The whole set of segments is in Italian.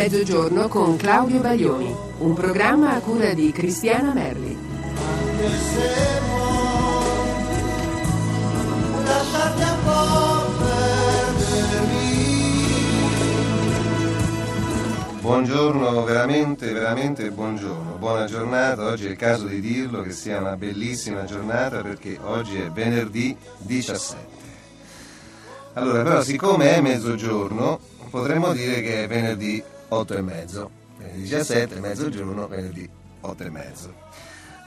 Mezzogiorno con Claudio Baglioni, un programma a cura di Cristiana Merli. Buongiorno, veramente, veramente buongiorno, buona giornata, oggi è il caso di dirlo che sia una bellissima giornata perché oggi è venerdì 17. Allora, però siccome è mezzogiorno, potremmo dire che è venerdì 8 e mezzo, venerdì 17, mezzogiorno, venerdì 8 e mezzo.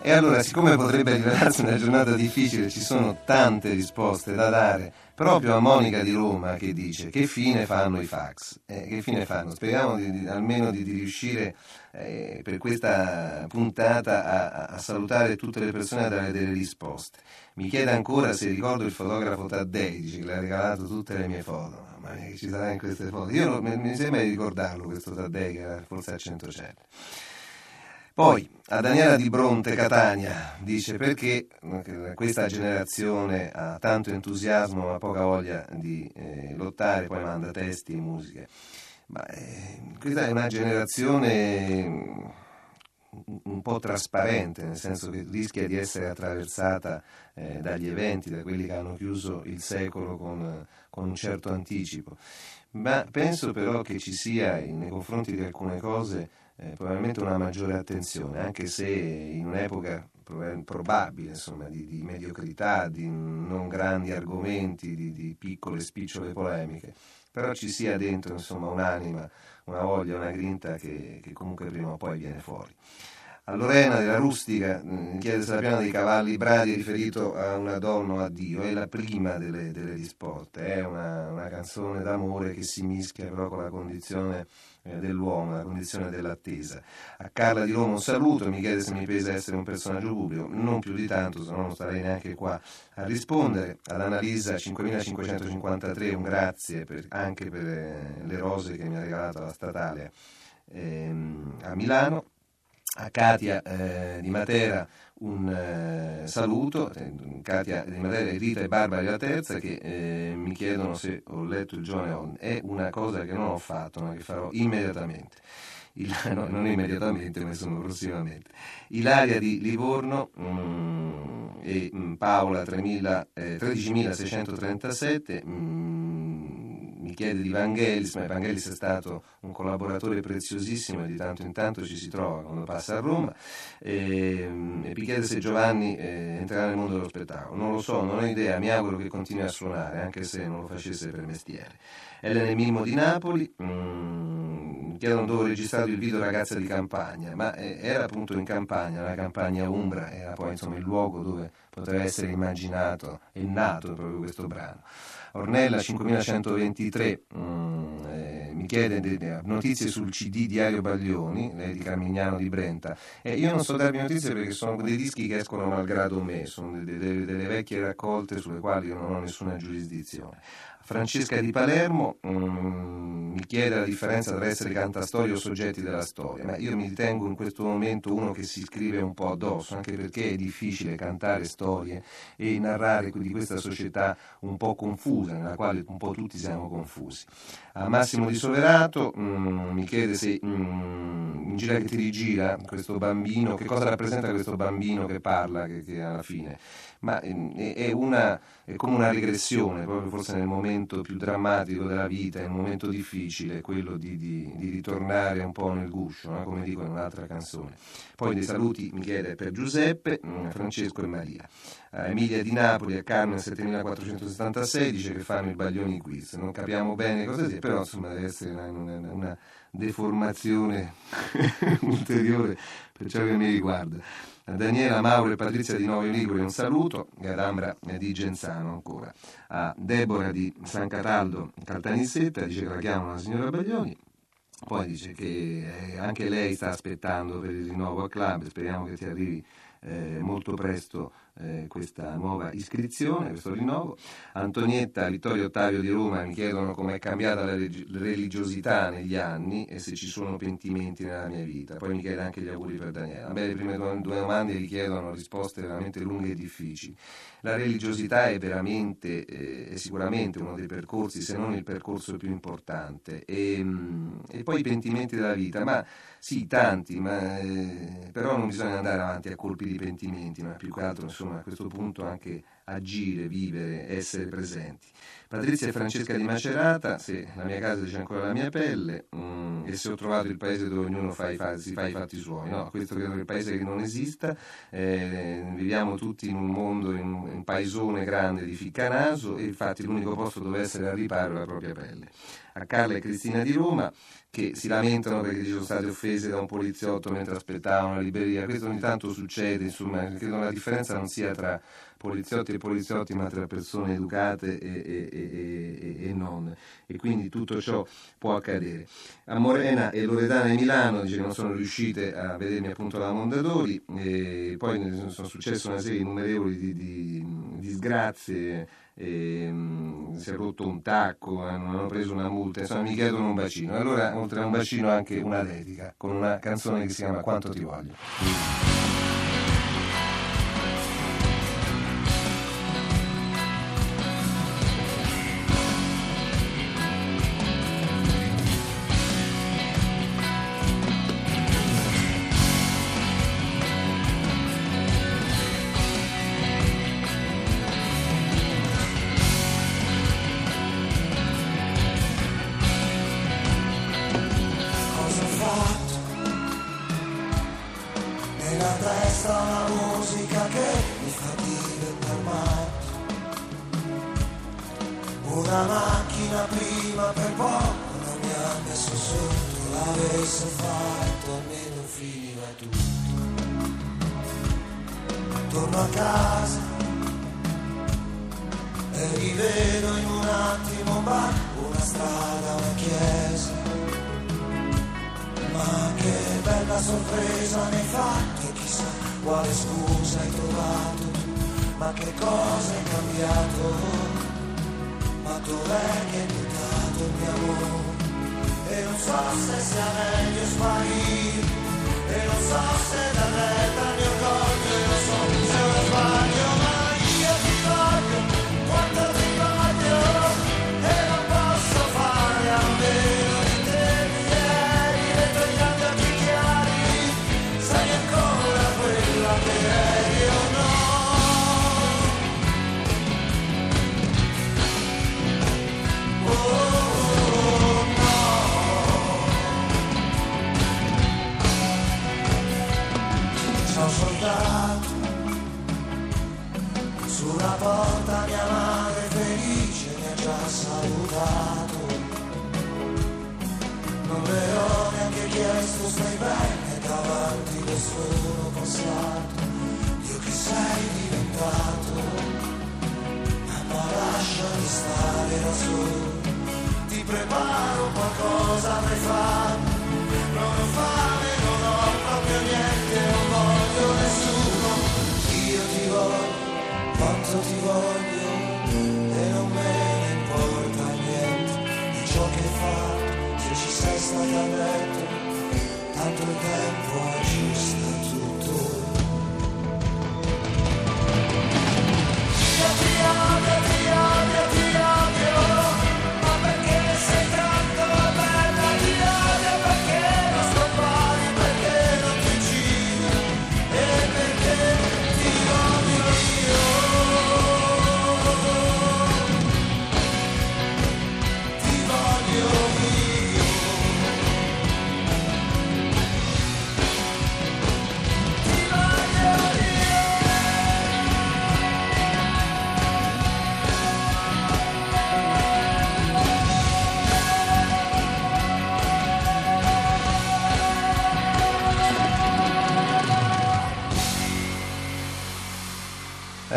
E allora, siccome potrebbe rivelarsi una giornata difficile, ci sono tante risposte da dare, proprio a Monica di Roma che dice che fine fanno i fax? Eh, che fine fanno? Speriamo di, di, almeno di, di riuscire eh, per questa puntata a, a, salutare tutte le persone e a dare delle risposte. Mi chiede ancora se ricordo il fotografo Taddei, che le ha regalato tutte le mie foto. Che ci sarà in queste foto? Io mi, mi sembra di ricordarlo questo Taddei che era forse a. Poi a Daniela di Bronte Catania dice perché questa generazione ha tanto entusiasmo ma poca voglia di eh, lottare, poi manda testi e musiche. Ma, eh, questa è una generazione un po' trasparente, nel senso che rischia di essere attraversata eh, dagli eventi, da quelli che hanno chiuso il secolo con, con, un certo anticipo. Ma penso però che ci sia nei confronti di alcune cose eh, probabilmente una maggiore attenzione, anche se in un'epoca probabile insomma, di, di, mediocrità, di non grandi argomenti, di, di, piccole spicciole polemiche, però ci sia dentro insomma, un'anima, una voglia, una grinta che, che comunque prima o poi viene fuori. A Lorena della Rustica mm, chiede se la piana dei cavalli bradi è riferito a una donna o a Dio, è la prima delle, delle risposte, è una, una, canzone d'amore che si mischia però con la condizione eh, dell'uomo, la condizione dell'attesa. A Carla di Roma un saluto, mi chiede se mi pesa essere un personaggio pubblico, non più di tanto, se no non starei neanche qua a rispondere. Ad Annalisa 5553 un grazie per, anche per eh, le rose che mi ha regalato la statale ehm, a Milano a Katia eh, di Matera un eh, saluto, eh, Katia di Matera, Rita e Barbara della Terza che eh, mi chiedono se ho letto il giornale On. È una cosa che non ho fatto, ma che farò immediatamente. Il, no, non immediatamente, ma insomma prossimamente. Ilaria di Livorno mm, e mm, Paola 3000, 13.637. Mm, mi chiede di Vangelis, ma Vangelis è stato un collaboratore preziosissimo e di tanto in tanto ci si trova quando passa a Roma, e, e mi chiede se Giovanni eh, entrerà nel mondo dello spettacolo. Non lo so, non ho idea, mi auguro che continui a suonare, anche se non lo facesse per mestiere. Elena Mimo di Napoli, mm, chiedono dove ho registrato il video Ragazza di campagna, ma eh, era appunto in campagna, la campagna Umbra era poi insomma il luogo dove poteva essere immaginato e nato proprio questo brano. Ornella 5123 mm, eh, mi chiede de, de, notizie sul CD Diario Baglioni, lei di Carmignano di Brenta. Eh, io non so darvi notizie perché sono dei dischi che escono malgrado me, sono de, delle vecchie raccolte sulle quali io non ho nessuna giurisdizione. Francesca di Palermo mm, mi chiede la differenza tra essere cantastorie o soggetti della storia, ma io mi ritengo in questo momento uno che si scrive un po' addosso, anche perché è difficile cantare storie e narrare di questa società un po' confusa, nella quale un po' tutti siamo confusi. A Massimo di Soverato mm, mi chiede se in gira che ti rigira questo bambino, che cosa rappresenta questo bambino che parla, che, che alla fine ma è, una, è, come una regressione, proprio forse nel momento più drammatico della vita, nel momento difficile, quello di, di, di ritornare un po' nel guscio, no? come dico in un'altra canzone. Poi dei saluti mi chiede per Giuseppe, mm, Francesco e Maria. A Emilia di Napoli a Carmen 7476 dice che fanno i baglioni quiz, non capiamo bene cosa sia, però insomma deve essere una, una, una deformazione ulteriore per ciò che mi riguarda. A Daniela, Mauro e Patrizia di Nuovo Ligure un saluto, e ad Ambra di Genzano ancora. A Deborah di San Cataldo, Caltanissetta, dice che la chiamano la signora Baglioni. Poi dice che eh, anche lei sta aspettando per il rinnovo al club, speriamo che ti arrivi eh, molto presto eh, questa nuova iscrizione, questo rinnovo. Antonietta, Vittorio Ottavio di Roma mi chiedono come è cambiata la religiosità negli anni e se ci sono pentimenti nella mia vita. Poi mi chiede anche gli auguri per Daniela. Beh, le prime due, due domande richiedono risposte veramente lunghe e difficili. La religiosità è veramente, eh, è sicuramente uno dei percorsi, se non il percorso più importante. E, mm, e poi i pentimenti della vita, ma sì, tanti, ma, eh, però non bisogna andare avanti a colpi di pentimenti, ma più che altro insomma, a questo punto anche agire, vivere, essere presenti. Patrizia e Francesca di Macerata, se la mia casa dice ancora la mia pelle, mm, e se ho trovato il paese dove ognuno fa fa, si fa i fatti suoi. No, questo credo che il paese che non esista, eh, viviamo tutti in un mondo, in un paesone grande di ficcanaso e infatti l'unico posto dove essere al riparo è la propria pelle. A Carla e Cristina di Roma, che si lamentano perché sono state offese da un poliziotto mentre aspettavano la libreria. Questo ogni tanto succede, insomma, credo la differenza non sia tra poliziotti e poliziotti, ma tra persone educate e, e, e, e, non. E quindi tutto ciò può accadere. A Morena e Loredana e Milano dice non sono riuscite a vedermi appunto alla Mondadori, e poi sono successe una serie innumerevoli di, di disgrazie. E, um, si è rotto un tacco, hanno preso una multa, insomma mi chiedono un bacino. Allora, oltre a un bacino, anche una dedica con una canzone che si chiama Quanto ti voglio. una macchina prima per poco non mi ha messo sotto, l'avessi fatto almeno finiva tutto. Torno a casa e rivedo in un attimo un bar, una strada, una chiesa. Ma che bella sorpresa ne hai fatto, chissà quale scusa hai trovato, ma che cosa hai cambiato fatto che è mutato il mio amore. E non so se sia meglio sparire e non so se da davvero ciò soldato sulla porta mia madre felice mi ha già salutato. Non le ho neanche chiesto stai bene davanti del solo passato. Io che sei diventato? Ma lasciami stare da solo. Ti preparo qualcosa per fare non lo fare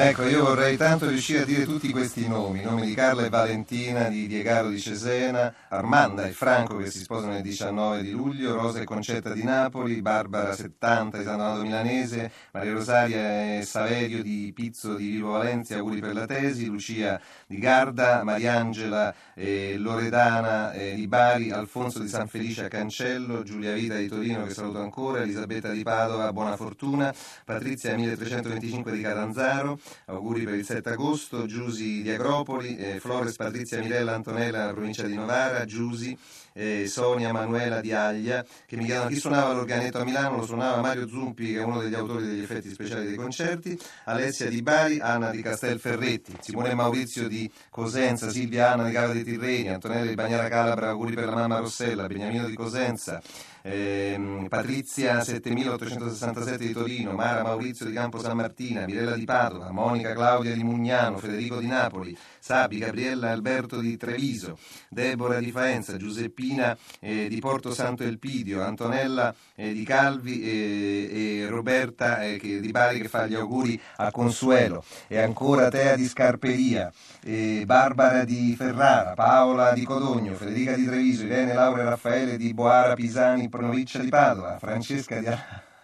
Ecco, io vorrei tanto riuscire a dire tutti questi nomi, i nomi di Carla e Valentina, di Diegaro di Cesena, Armanda e Franco che si sposano il 19 di luglio, Rosa e Concetta di Napoli, Barbara 70 di San Donato Milanese, Maria Rosaria e Saverio di Pizzo di Vivo Valencia, auguri per la tesi, Lucia di Garda, Mariangela e Loredana eh, di Bari, Alfonso di San Felice a Cancello, Giulia Vita di Torino che saluto ancora, Elisabetta di Padova, buona fortuna, Patrizia 1325 di Catanzaro, auguri per il 7 agosto, Giusi di Agropoli, eh, Flores Patrizia Mirella Antonella nella provincia di Novara, Giusi, eh, Sonia Manuela di Aglia, che mi chiedono chi suonava l'organetto a Milano, lo suonava Mario Zumpi, che è uno degli autori degli effetti speciali dei concerti, Alessia di Bari, Anna di Castelferretti, Simone Maurizio di Cosenza, Silvia Anna di Cava dei Tirreni, Antonella di Bagnara Calabra, auguri per la mamma Rossella, Beniamino di Cosenza, eh, Patrizia 7867 di Torino, Mara Maurizio di Campo San Martina, Mirella di Padova, Monica Claudia di Mugnano, Federico di Napoli, Sabi, Gabriella Alberto di Treviso, Deborah di Faenza, Giuseppina eh, di Porto Santo Elpidio, Antonella eh, di Calvi e Roberta eh, che, di Bari che fa gli auguri a Consuelo. E ancora Tea di Scarperia, Barbara di Ferrara, Paola di Codogno, Federica di Treviso, Irene Laura e Raffaele di Boara Pisani, Provincia di Padova, Francesca di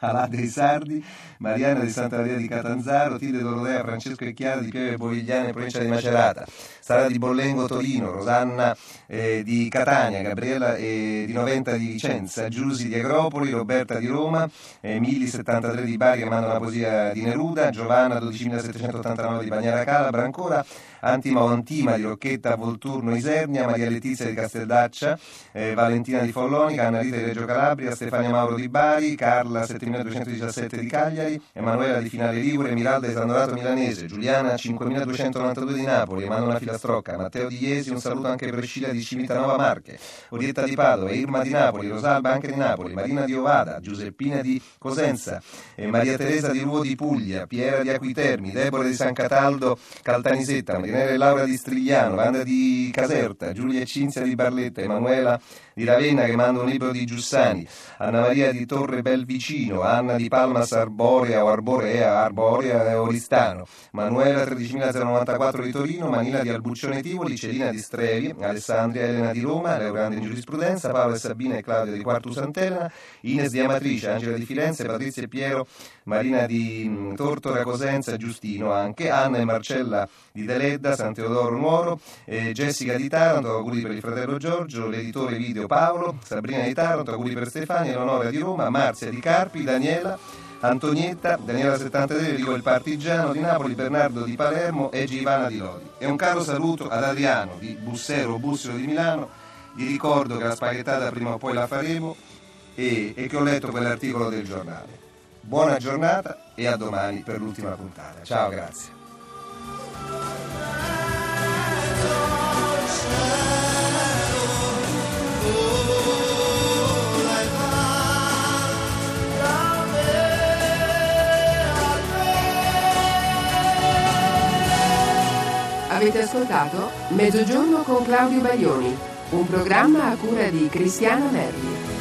Alà dei Sardi, Mariana di Santa Maria di Catanzaro, Tilde Dorotea, Francesco e Chiara di Pieve Bovigliane, provincia di Macerata, Sara di Bollengo, Torino, Rosanna eh, di Catania, Gabriela eh, di Noventa di Vicenza, Giusi di Agropoli, Roberta di Roma, Emili 73 di Bari che manda una poesia di Neruda, Giovanna 12789 di Bagnara Calabra, ancora Antima Ontima di Rocchetta, Volturno, Isernia, Maria Letizia di Casteldaccia, eh, Valentina di Follonica, Anna Rita di Reggio Calabria, Stefania Mauro di Bari, Carla 7217 di Cagliari, Emanuela di Finale Ligure, Miralda di Sandorato Milanese, Giuliana 5292 di Napoli, Emanuela Filastrocca, Matteo di Iesi, un saluto anche per Scilia di Civitanova Marche, Orietta di Padova, Irma di Napoli, Rosalba anche di Napoli, Marina di Ovada, Giuseppina di Cosenza, Maria Teresa di Ruo di Puglia, Piera di Acquitermi, Deborah di San Cataldo, Caltanisetta, Marinella Laura di Strigliano, Vanda di Caserta, Giulia e Cinzia di Barletta, Emanuela di Ravenna che manda un libro di Giussani, Anna Maria di Torre Belvicino, Anna di Palmas Arborea o Arborea, Arborea e Oristano, Manuela 13094 di Torino, Manila di Albuccione Tivoli, Celina di Strevi, Alessandria Elena di Roma, Leogrande in giurisprudenza, Paola e Sabina e Claudia di Quartu Sant'Elena, Ines di Amatrice, Angela di Firenze, Patrizia e Piero, Marina di Tortora Cosenza, Giustino anche, Anna e Marcella di Deledda, San Teodoro Nuoro, eh, Jessica di Taranto, auguri per il fratello Giorgio, l'editore video Paolo, Sabrina di Taranto, auguri per Stefania, Eleonora di Roma, Marzia di Carpi, Daniela, Antonietta, Daniela 73, Rico il Partigiano di Napoli, Bernardo di Palermo e Givana di Lodi. E un caro saluto ad Adriano di Bussero Bussero di Milano, vi ricordo che la spaghettata prima o poi la faremo e, e che ho letto quell'articolo del giornale. Buona giornata e a domani per l'ultima puntata. Ciao, grazie. Avete ascoltato Mezzogiorno con Claudio Baglioni, un programma a cura di Cristiana Merli.